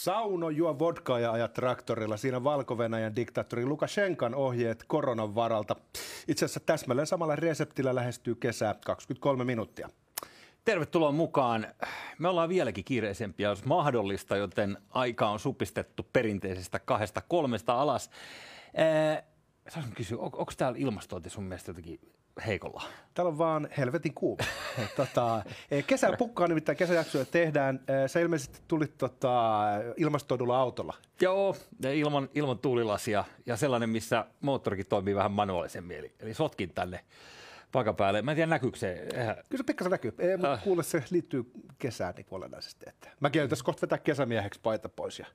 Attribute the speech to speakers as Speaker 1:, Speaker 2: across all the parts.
Speaker 1: Sauno juo vodkaa ja ajaa traktorilla. Siinä valko diktaattori Lukashenkan ohjeet koronan varalta. Itse asiassa täsmälleen samalla reseptillä lähestyy kesää 23 minuuttia.
Speaker 2: Tervetuloa mukaan. Me ollaan vieläkin kiireisempiä, jos mahdollista, joten aika on supistettu perinteisestä kahdesta kolmesta alas. Saisin kysyä, on, onko täällä ilmastointi sun mielestä jotenkin heikolla?
Speaker 1: Täällä on vaan helvetin kuuma. tota, e, kesä pukkaa nimittäin kesäjaksoja tehdään. E, sä ilmeisesti tulit tota, ilmastoidulla autolla.
Speaker 2: Joo, ilman, ilman tuulilasia ja sellainen, missä moottorikin toimii vähän manuaalisemmin. Eli, eli sotkin tänne paikan päälle. Mä en tiedä, näkyykö se.
Speaker 1: Eihän... Kyllä se pikkasen näkyy, Ei, mutta äh. kuule se liittyy kesään niin olennaisesti. Että mäkin tässä kohta vetää kesämieheksi paita pois ja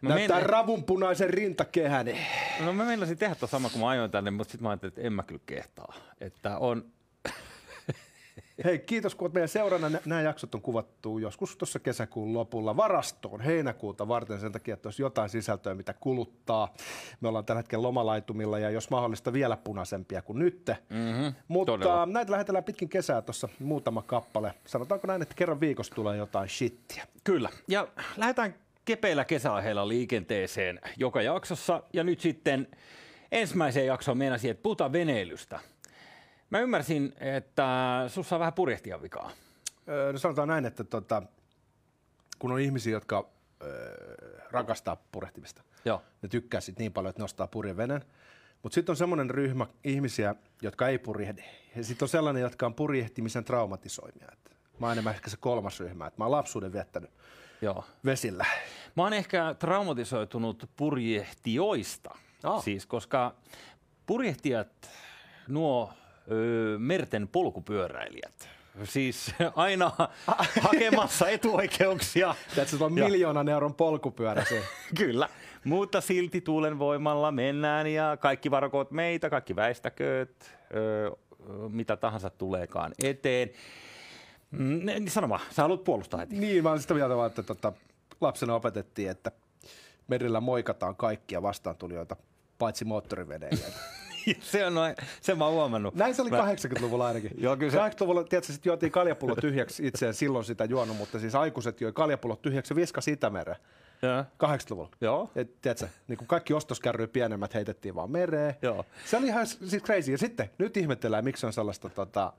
Speaker 1: Mä näyttää mein... ravunpunaisen rintakehäni.
Speaker 2: No mä meinasin tehdä tuon sama, kun mä ajoin tänne, mutta sitten mä ajattelin, että en mä kyllä kehtaa. Että on,
Speaker 1: Hei, kiitos kun olet meidän seurana. Nämä jaksot on kuvattu joskus tuossa kesäkuun lopulla varastoon heinäkuuta varten sen takia, että olisi jotain sisältöä, mitä kuluttaa. Me ollaan tällä hetkellä lomalaitumilla ja jos mahdollista vielä punaisempia kuin nyt. Mm-hmm, Mutta todella. näitä lähetellään pitkin kesää tuossa muutama kappale. Sanotaanko näin, että kerran viikossa tulee jotain shittiä.
Speaker 2: Kyllä. Ja lähdetään kepeillä kesäaiheilla liikenteeseen joka jaksossa. Ja nyt sitten ensimmäiseen jaksoon meinasin, että puhutaan veneilystä – Mä ymmärsin, että sussa on vähän purjehtia vikaa.
Speaker 1: Öö, no sanotaan näin, että tota, kun on ihmisiä, jotka öö, rakastaa purjehtimista, Joo. ne tykkää sit niin paljon, että nostaa purjevenen. Mutta sitten on semmoinen ryhmä ihmisiä, jotka ei purjehdi. Ja sitten on sellainen, jotka on purjehtimisen traumatisoimia. Et mä oon enemmän ehkä se kolmas ryhmä. Et mä oon lapsuuden viettänyt Joo. vesillä.
Speaker 2: Mä oon ehkä traumatisoitunut purjehtijoista. Oh. Siis, koska purjehtijat, nuo öö, merten polkupyöräilijät. Siis aina hakemassa etuoikeuksia.
Speaker 1: Tässä on miljoonan euron polkupyörä se.
Speaker 2: Kyllä, mutta silti tuulen voimalla mennään ja kaikki varokoot meitä, kaikki väistäkööt, öö, mitä tahansa tuleekaan eteen. Mm, niin sano vaan, sä haluat puolustaa heti.
Speaker 1: Niin, mä olen sitä mieltä, että tota, lapsena opetettiin, että merillä moikataan kaikkia vastaantulijoita, paitsi moottoriveneilijöitä.
Speaker 2: se on noin, se mä oon huomannut.
Speaker 1: Näin se oli mä... 80-luvulla ainakin. Joo, kyllä se... 80-luvulla, tiedätkö, sitten juotiin kaljapullot tyhjäksi itseen, silloin sitä juonut, mutta siis aikuiset joi kaljapullot tyhjäksi ja viskasi Itämereen. 80-luvulla. Joo. Et, tiedätkö, niin kuin kaikki ostoskärryjä pienemmät heitettiin vaan mereen. Joo. Se oli ihan siis crazy. Ja sitten nyt ihmetellään, miksi on sellaista, tota,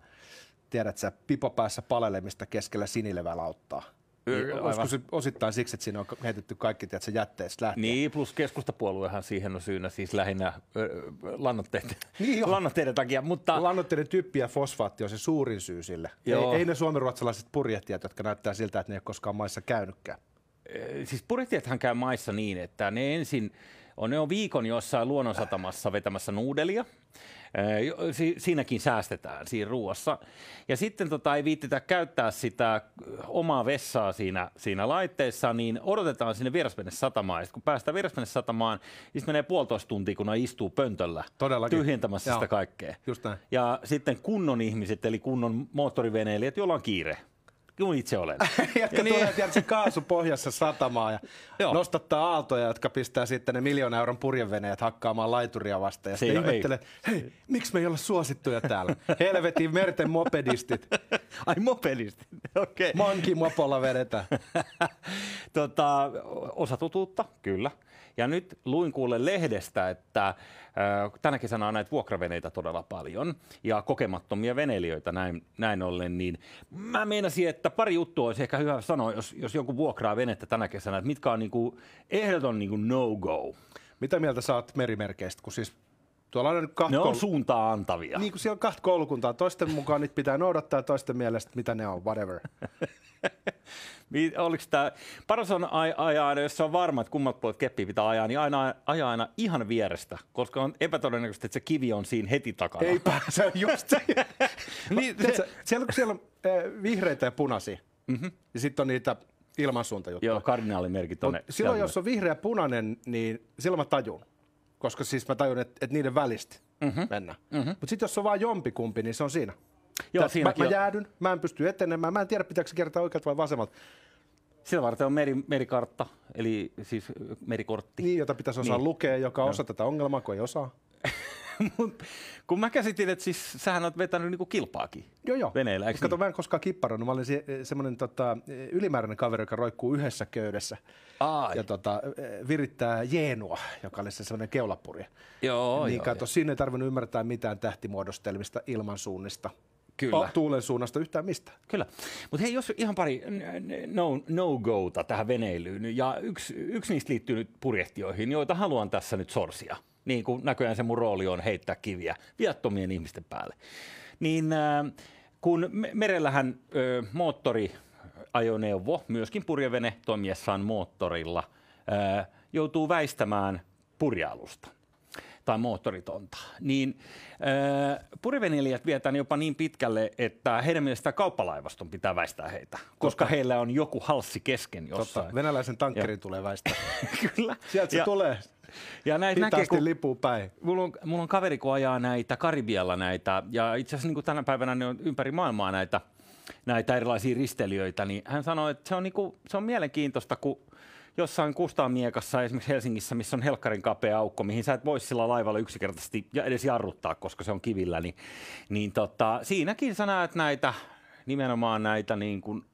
Speaker 1: tiedätkö, pipopäässä palelemista keskellä sinilevälauttaa. Niin, olisiko se osittain siksi, että siinä on heitetty kaikki tiedätkö, jätteestä lähtien?
Speaker 2: Niin, plus keskustapuoluehan siihen on syynä siis lähinnä lannoitteiden, niin lannoitteiden takia. Mutta...
Speaker 1: Lannoitteiden typpi ja fosfaatti on se suurin syy sille. Joo. Ei, ei ne suomenruotsalaiset purjehtijat, jotka näyttää siltä, että ne ei ole koskaan maissa käynytkään.
Speaker 2: Siis purjehtijathan käy maissa niin, että ne ensin on, ne on viikon jossain luonnonsatamassa vetämässä nuudelia. Si- siinäkin säästetään siinä ruoassa. Ja sitten tota, ei viittitä käyttää sitä omaa vessaa siinä, siinä laitteessa, niin odotetaan sinne satamaan. Ja kun päästään satamaan, niin menee puolitoista tuntia, kun ne istuu pöntöllä Todellakin. tyhjentämässä Joo. sitä kaikkea. Just näin. Ja sitten kunnon ihmiset, eli kunnon moottoriveneilijät, joilla on kiire kuin itse olen.
Speaker 1: jotka ja niin. tulee tietysti kaasupohjassa satamaan ja Joo. nostattaa aaltoja, jotka pistää sitten ne miljoona euron purjeveneet hakkaamaan laituria vastaan. Ja sitten ihmettelee, hei, miksi me ei olla suosittuja täällä? Helvetin merten mopedistit.
Speaker 2: Ai mopedistit, okei.
Speaker 1: Okay. Manki mopolla vedetään.
Speaker 2: tota, osa tutuutta, kyllä. Ja nyt luin kuule lehdestä, että äh, tänä kesänä on näitä vuokraveneitä todella paljon ja kokemattomia veneilijöitä näin, näin ollen, niin mä meinasin, että pari juttua olisi ehkä hyvä sanoa, jos, jos joku vuokraa venettä tänä kesänä, että mitkä on niinku ehdoton niinku no-go.
Speaker 1: Mitä mieltä saat merimerkeistä, kun siis
Speaker 2: Tuolla on kahta ne on suuntaa antavia.
Speaker 1: Niin kuin siellä on kahta koulukuntaa. Toisten mukaan niitä pitää noudattaa ja toisten mielestä mitä ne on, whatever.
Speaker 2: Oliko tämä, paras on ajaa, jos on varma, että kummat puolet keppiä pitää ajaa, niin aina ajaa aina ihan vierestä, koska on epätodennäköistä, että se kivi on siinä heti takana.
Speaker 1: Ei pääse, just se. niin, se... Siellä, siellä on äh, vihreitä ja punaisia, mm-hmm. ja sitten on niitä ilmansuuntajuttuja.
Speaker 2: Joo, kardinaalimerkit on
Speaker 1: ne. Silloin, jos on vihreä ja punainen, niin silloin mä tajun. Koska siis mä tajun, että, että niiden välistä mm-hmm. mennään. Mm-hmm. Mutta sitten jos on vain jompikumpi, niin se on siinä. Joo, mä, mä jäädyn, mä en pysty etenemään, mä en tiedä pitääkö se kertaa oikealta vai vasemmalta.
Speaker 2: Sillä varten on meri, merikartta, eli siis merikortti.
Speaker 1: Niin, jota pitäisi osaa niin. lukea, joka osaa tätä ongelmaa, kun ei osaa.
Speaker 2: kun mä käsitin, että siis sähän oot vetänyt niinku kilpaakin
Speaker 1: joo, joo.
Speaker 2: veneillä,
Speaker 1: eikö Kato, niin? mä en koskaan kipparannut. Mä olin se, semmoinen tota, ylimääräinen kaveri, joka roikkuu yhdessä köydessä Ai. ja tota, virittää jeenua, joka oli se semmoinen keulapurje.
Speaker 2: Joo,
Speaker 1: niin
Speaker 2: joo,
Speaker 1: kato, joo. siinä ei tarvinnut ymmärtää mitään tähtimuodostelmista, ilmansuunnista.
Speaker 2: Kyllä.
Speaker 1: tuulen suunnasta yhtään mistä.
Speaker 2: Kyllä. Mutta hei, jos ihan pari no, no-gota tähän veneilyyn, ja yksi, yksi niistä liittyy nyt purjehtioihin, joita haluan tässä nyt sorsia. Niin kuin näköjään se mun rooli on heittää kiviä viattomien ihmisten päälle. Niin äh, kun merellähän äh, moottoriajoneuvo, myöskin purjevene toimiessaan moottorilla, äh, joutuu väistämään purjealusta tai moottoritonta, niin äh, puriveneilijät vietään jopa niin pitkälle, että heidän mielestään kauppalaivaston pitää väistää heitä, koska Totta. heillä on joku halssi kesken jossain.
Speaker 1: Totta. Venäläisen tankkerin ja. tulee väistää.
Speaker 2: Kyllä.
Speaker 1: Sieltä se ja, tulee. Ja näitä näkee, kun päin.
Speaker 2: Mulla on, mulla on kaveri, kun ajaa näitä Karibialla näitä, ja itse asiassa niin tänä päivänä ne on ympäri maailmaa näitä, näitä erilaisia ristelijöitä, niin hän sanoi, että se on, niin kuin, se on mielenkiintoista, kun jossain Kustaamiekassa esimerkiksi Helsingissä, missä on helkkarin kapea aukko, mihin sä et voi sillä laivalla yksinkertaisesti ja edes jarruttaa, koska se on kivillä, niin, niin tota, siinäkin sä näet näitä, nimenomaan näitä niin kuin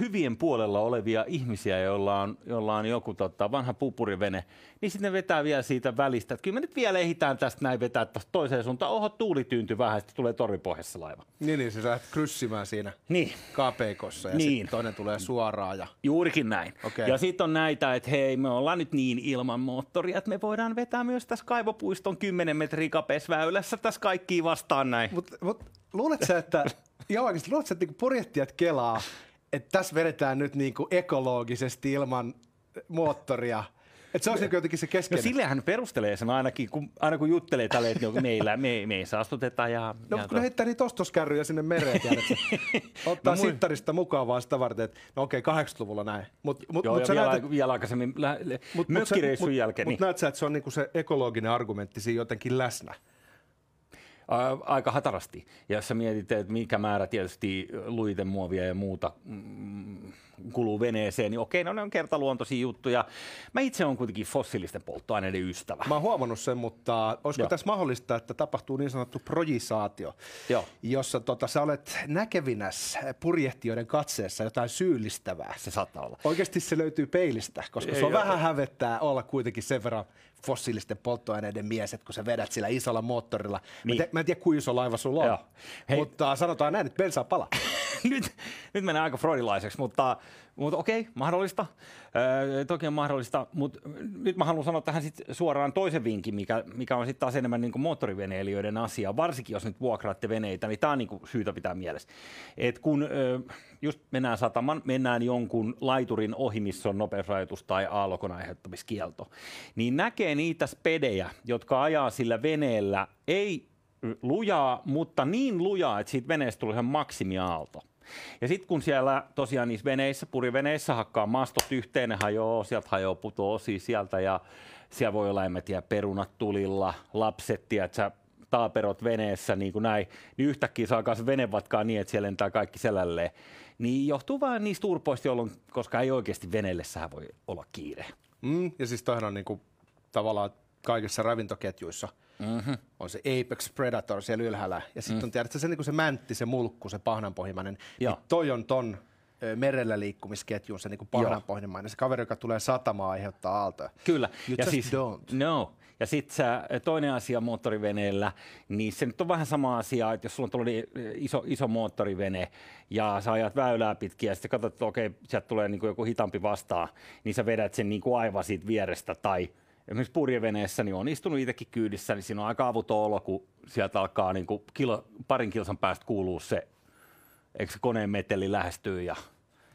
Speaker 2: hyvien puolella olevia ihmisiä, joilla on, joilla on joku tota, vanha pupurivene, niin sitten ne vetää vielä siitä välistä, että kyllä me nyt vielä ehitään tästä näin vetää tuosta toiseen suuntaan. Oho, tuuli tyyntyy vähän, sitten tulee torripohjassa laiva.
Speaker 1: Niin, niin se saa kryssimään siinä niin. kapeikossa ja niin. toinen tulee suoraan. Ja...
Speaker 2: Juurikin näin. Okay. Ja sitten on näitä, että hei, me ollaan nyt niin ilman moottoria, että me voidaan vetää myös tässä kaivopuiston 10 metriä kapeassa väylässä tässä kaikki vastaan näin.
Speaker 1: Mutta mut, luuletko sä, että, joo, luuletko, että niinku purjehtijat kelaa, että tässä vedetään nyt niinku ekologisesti ilman moottoria. Että se on niin jotenkin se keskeinen.
Speaker 2: No sillehän perustelee sen ainakin, kun, aina kun juttelee tälle, että meillä, me, me ei saastuteta. Ja,
Speaker 1: no
Speaker 2: ja
Speaker 1: kun ne heittää niitä ostoskärryjä sinne mereen, ottaa no, sittarista mukaan vaan sitä varten, että no okei, okay, 80-luvulla näin.
Speaker 2: Mut, mut, Joo, mut vielä, näet, vielä aikaisemmin mut, mökkireissun mut, jälkeen.
Speaker 1: Mutta niin. näet sä, että se on niinku se ekologinen argumentti siinä jotenkin läsnä?
Speaker 2: Aika hatarasti. Ja jos sä mietit, että mikä määrä tietysti luitemuovia ja muuta mm, kuluu veneeseen, niin okei, no ne on kertaluontoisia juttuja. Mä itse olen kuitenkin fossiilisten polttoaineiden ystävä.
Speaker 1: Mä oon huomannut sen, mutta olisiko Joo. tässä mahdollista, että tapahtuu niin sanottu projisaatio, Joo. jossa tota, sä olet näkevinäs purjehtijoiden katseessa jotain syyllistävää.
Speaker 2: Se saattaa olla.
Speaker 1: Oikeasti se löytyy peilistä, koska se on Ei, vähän hävettää olla kuitenkin sen verran fossiilisten polttoaineiden mies, että kun sä vedät sillä isolla moottorilla. Niin. Mä, te, mä en tiedä, kuinka iso laiva sulla on, Hei. mutta sanotaan näin, että bensaa palaa.
Speaker 2: nyt, nyt mennään aika freudilaiseksi, mutta, mutta okei, mahdollista. Öö, toki on mahdollista, mutta nyt mä haluan sanoa tähän sit suoraan toisen vinkin, mikä, mikä on sitten taas enemmän niin moottoriveneilijöiden asia, varsinkin jos nyt vuokraatte veneitä, niin tämä on niin syytä pitää mielessä. Et kun öö, just mennään sataman, mennään jonkun laiturin ohi, missä on nopeusrajoitus tai aallokon aiheuttamiskielto, niin näkee niitä spedejä, jotka ajaa sillä veneellä, ei lujaa, mutta niin lujaa, että siitä veneestä tulee ihan maksimiaalto. Ja sitten kun siellä tosiaan niissä veneissä, puriveneissä hakkaa mastot yhteen, ne hajoaa, sieltä hajoaa puto osia sieltä ja siellä voi olla, en mä tiedä, perunat tulilla, lapset, tiedätkö, taaperot veneessä, niin kuin näin, niin yhtäkkiä saa kanssa venevatkaa niin, että siellä lentää kaikki selälleen. Niin johtuu vain niistä turpoista, jolloin, koska ei oikeasti veneellessähän voi olla kiire.
Speaker 1: Mm, ja siis toihan on niin kuin, tavallaan kaikissa ravintoketjuissa – Mm-hmm. On se Apex Predator siellä ylhäällä. Ja sitten mm. on tiedätkö, se, niin se mäntti, se mulkku, se pahnanpohjimainen. Niin toi on ton merellä liikkumisketjun se niin pahnanpohjimainen. Se kaveri, joka tulee satamaan aiheuttaa aaltoja.
Speaker 2: Kyllä.
Speaker 1: You ja siis, don't.
Speaker 2: No. Ja sitten toinen asia moottoriveneellä, niin se nyt on vähän sama asia, että jos sulla on tuollainen iso, iso moottorivene ja sä ajat väylää pitkin ja sitten katsot, että okei, sieltä tulee niin joku hitampi vastaan, niin sä vedät sen niin kuin aivan siitä vierestä tai – esimerkiksi purjeveneessä, niin on istunut itsekin kyydissä, niin siinä on aika avuton olo, kun sieltä alkaa niin kuin kilo, parin kilsan päästä kuuluu se, eikö se koneen meteli lähestyy ja,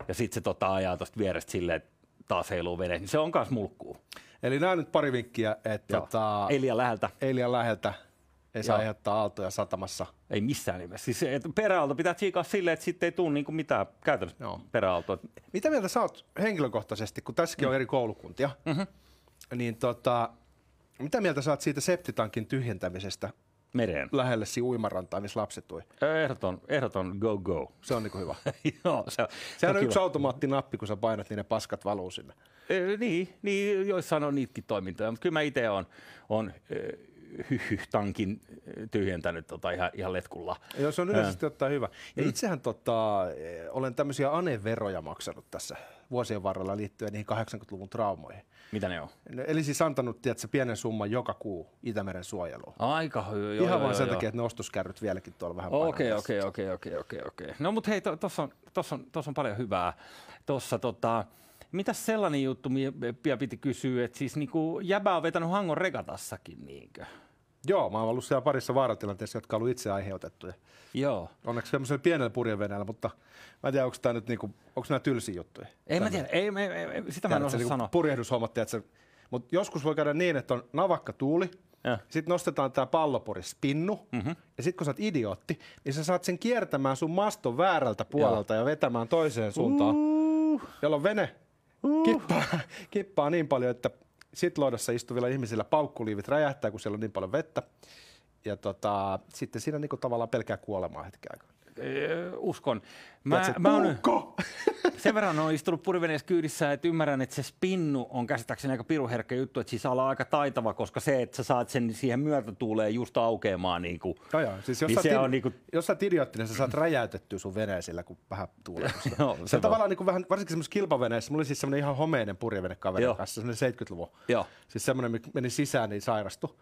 Speaker 2: ja sitten se tota, ajaa tuosta vierestä silleen, että taas heiluu vene, niin se on myös mulkkuu.
Speaker 1: Eli nämä nyt pari vinkkiä, että tota,
Speaker 2: ei liian läheltä.
Speaker 1: Ei liian läheltä. Ei saa aiheuttaa aaltoja satamassa.
Speaker 2: Ei missään nimessä. Siis peräaalto pitää tsiikaa silleen, että sitten ei tule niin mitään käytännössä Joo. peräaaltoa.
Speaker 1: Mitä mieltä sä oot henkilökohtaisesti, kun tässäkin mm. on eri koulukuntia, mm-hmm niin tota, mitä mieltä saat siitä septitankin tyhjentämisestä
Speaker 2: mereen.
Speaker 1: Lähelle siinä uimarantaa, missä lapset ui.
Speaker 2: Ehdoton, ehdoton go go.
Speaker 1: Se on niinku hyvä.
Speaker 2: Joo, se,
Speaker 1: Sehän on, on yksi automaattinappi, kun sä painat, niin ne paskat valuu sinne.
Speaker 2: E, niin, niin, joissain on niitäkin toimintoja, mutta kyllä mä itse on, on hyhy-tankin tyhjentänyt tota ihan, ihan letkulla.
Speaker 1: Joo, se on yleisesti ottaen hyvä. Ja mm. itsehän tota, olen tämmöisiä aneveroja maksanut tässä vuosien varrella liittyen niihin 80-luvun traumoihin.
Speaker 2: Mitä ne on?
Speaker 1: Eli siis antanut tiedätkö, pienen summan joka kuu Itämeren suojeluun.
Speaker 2: Aika hyvä. Ihan
Speaker 1: joo,
Speaker 2: vaan
Speaker 1: joo, sen
Speaker 2: joo.
Speaker 1: takia, että ne ostoskärryt vieläkin tuolla vähän
Speaker 2: Okei, okei, okei, okei, okei, okei. No mutta hei, tuossa on, tossa on, tossa on paljon hyvää. Tuossa tota, Mitäs sellainen juttu, mitä piti kysyä, että siis niinku jäbä on vetänyt Hangon regatassakin, niinkö?
Speaker 1: Joo, mä oon ollut siellä parissa vaaratilanteessa, jotka on ollut itse aiheutettuja.
Speaker 2: Joo.
Speaker 1: Onneksi semmoisella pienellä purjeveneellä, mutta mä en tiedä, onko tämä nyt niinku, onko nämä tylsiä juttuja.
Speaker 2: Ei mä tiedä, ei, ei, ei, sitä mä en osaa
Speaker 1: niinku
Speaker 2: sanoa.
Speaker 1: Purjehdushommat, tiedätkö, mutta joskus voi käydä niin, että on navakka tuuli, sitten nostetaan tämä pallopuri spinnu, mm-hmm. ja sitten kun sä oot idiootti, niin sä saat sen kiertämään sun maston väärältä puolelta Joo. ja vetämään toiseen suuntaan, uh. jolloin vene uh. kippaa, kippaa niin paljon, että sitloidassa istuvilla ihmisillä paukkuliivit räjähtää, kun siellä on niin paljon vettä. Ja tota, sitten siinä niinku tavallaan pelkää kuolemaa hetken aikaa.
Speaker 2: Uskon. Mä,
Speaker 1: Tiedätkö,
Speaker 2: mä oon, sen verran on istunut puriveneessä kyydissä, että ymmärrän, että se spinnu on käsittääkseni aika piruherkkä juttu, että siis olla aika taitava, koska se, että sä saat sen siihen myötätuuleen just aukeamaan, niin kuin,
Speaker 1: no joo, siis jos, niin
Speaker 2: se
Speaker 1: tid-
Speaker 2: on niin kuin...
Speaker 1: jos sä sä saat räjäytettyä sun veneen sillä, kun vähän tuulee.
Speaker 2: joo,
Speaker 1: se, se on tavallaan niin kuin vähän, varsinkin semmoisessa kilpaveneessä, mulla oli siis semmoinen ihan homeinen purjevene kaverin kanssa, semmoinen 70-luvun.
Speaker 2: Joo.
Speaker 1: Siis semmoinen, mikä meni sisään, niin sairastui.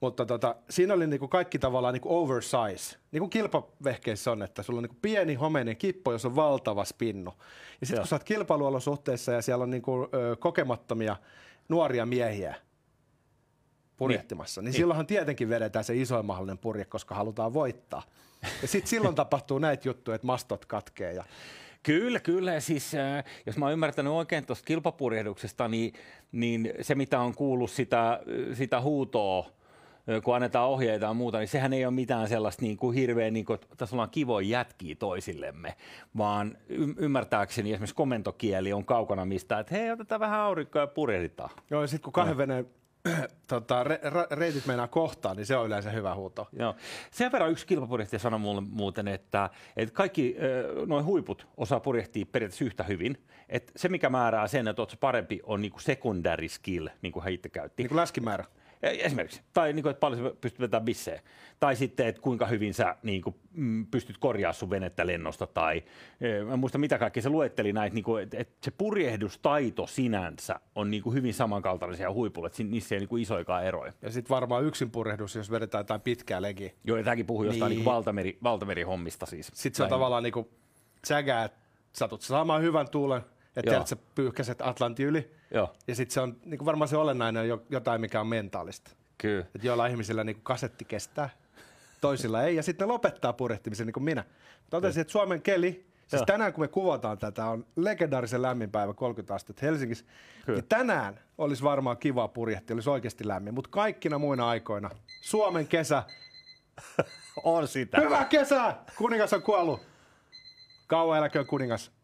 Speaker 1: Mutta tota, siinä oli niinku kaikki tavallaan niinku oversize. Niin kuin kilpavehkeissä on, että sulla on niinku pieni homeinen kippo, jossa on valtava spinnu. Ja sitten kun sä oot kilpailuolosuhteissa ja siellä on niinku, ö, kokemattomia nuoria miehiä purjehtimassa, niin, niin silloinhan tietenkin vedetään se isoin mahdollinen purje, koska halutaan voittaa. Ja sitten silloin tapahtuu näitä juttuja, että mastot katkee ja
Speaker 2: Kyllä, kyllä. Ja siis, äh, jos mä oon ymmärtänyt oikein tuosta kilpapurjehduksesta, niin, niin se mitä on kuullut sitä, sitä huutoa kun annetaan ohjeita ja muuta, niin sehän ei ole mitään sellaista niin kuin hirveän, niin kuin, tässä ollaan kivoja jätkiä toisillemme, vaan y- ymmärtääkseni esimerkiksi komentokieli on kaukana mistä, että hei, otetaan vähän aurinkoa ja purjehditaan.
Speaker 1: Joo, ja sitten kun kahden veneen tota, re, re, reitit meinaa kohtaan, niin se on yleensä hyvä huuto.
Speaker 2: Joo. Sen verran yksi kilpapurjehtia sanoi mulle muuten, että, että kaikki noin huiput osaa purjehtia periaatteessa yhtä hyvin. Että se, mikä määrää sen, että oletko parempi, on niinku secondary skill, niin kuin hän itse käytti.
Speaker 1: Niin kuin läskimäärä.
Speaker 2: Esimerkiksi. Tai niin kuin, että paljon pystyt vetämään bissejä. Tai sitten, että kuinka hyvin sä niin kuin, mm, pystyt korjaamaan sun venettä lennosta. Tai mä en muista mitä kaikki se luetteli näitä, niin kuin, että, että se purjehdustaito sinänsä on niin kuin hyvin samankaltaisia huipulla. Että niissä ei niin kuin isoikaan eroja.
Speaker 1: Ja sitten varmaan yksin purjehdus, jos vedetään jotain pitkää legiä.
Speaker 2: Joo, ja tämäkin puhuu jostain niin. niin valtameri, valtamerihommista siis.
Speaker 1: Sitten se on tavallaan niin kuin sägää, että satut saamaan hyvän tuulen, että tiedät, sä pyyhkäset Atlantin yli.
Speaker 2: Joo.
Speaker 1: Ja sitten se on niin varmaan se olennainen on jotain, mikä on mentaalista.
Speaker 2: Kyllä.
Speaker 1: Että joilla ihmisillä niin kasetti kestää, toisilla ei. Ja sitten ne lopettaa purjehtimisen niin kuin minä. Totesin, että Suomen keli, siis Joo. tänään kun me kuvataan tätä, on legendaarisen lämmin päivä 30 astetta Helsingissä. Kyllä. Niin tänään olisi varmaan kiva purjehti, olisi oikeasti lämmin. Mutta kaikkina muina aikoina Suomen kesä
Speaker 2: on sitä.
Speaker 1: Hyvä kesä! Kuningas on kuollut. Kauan eläköön kuningas.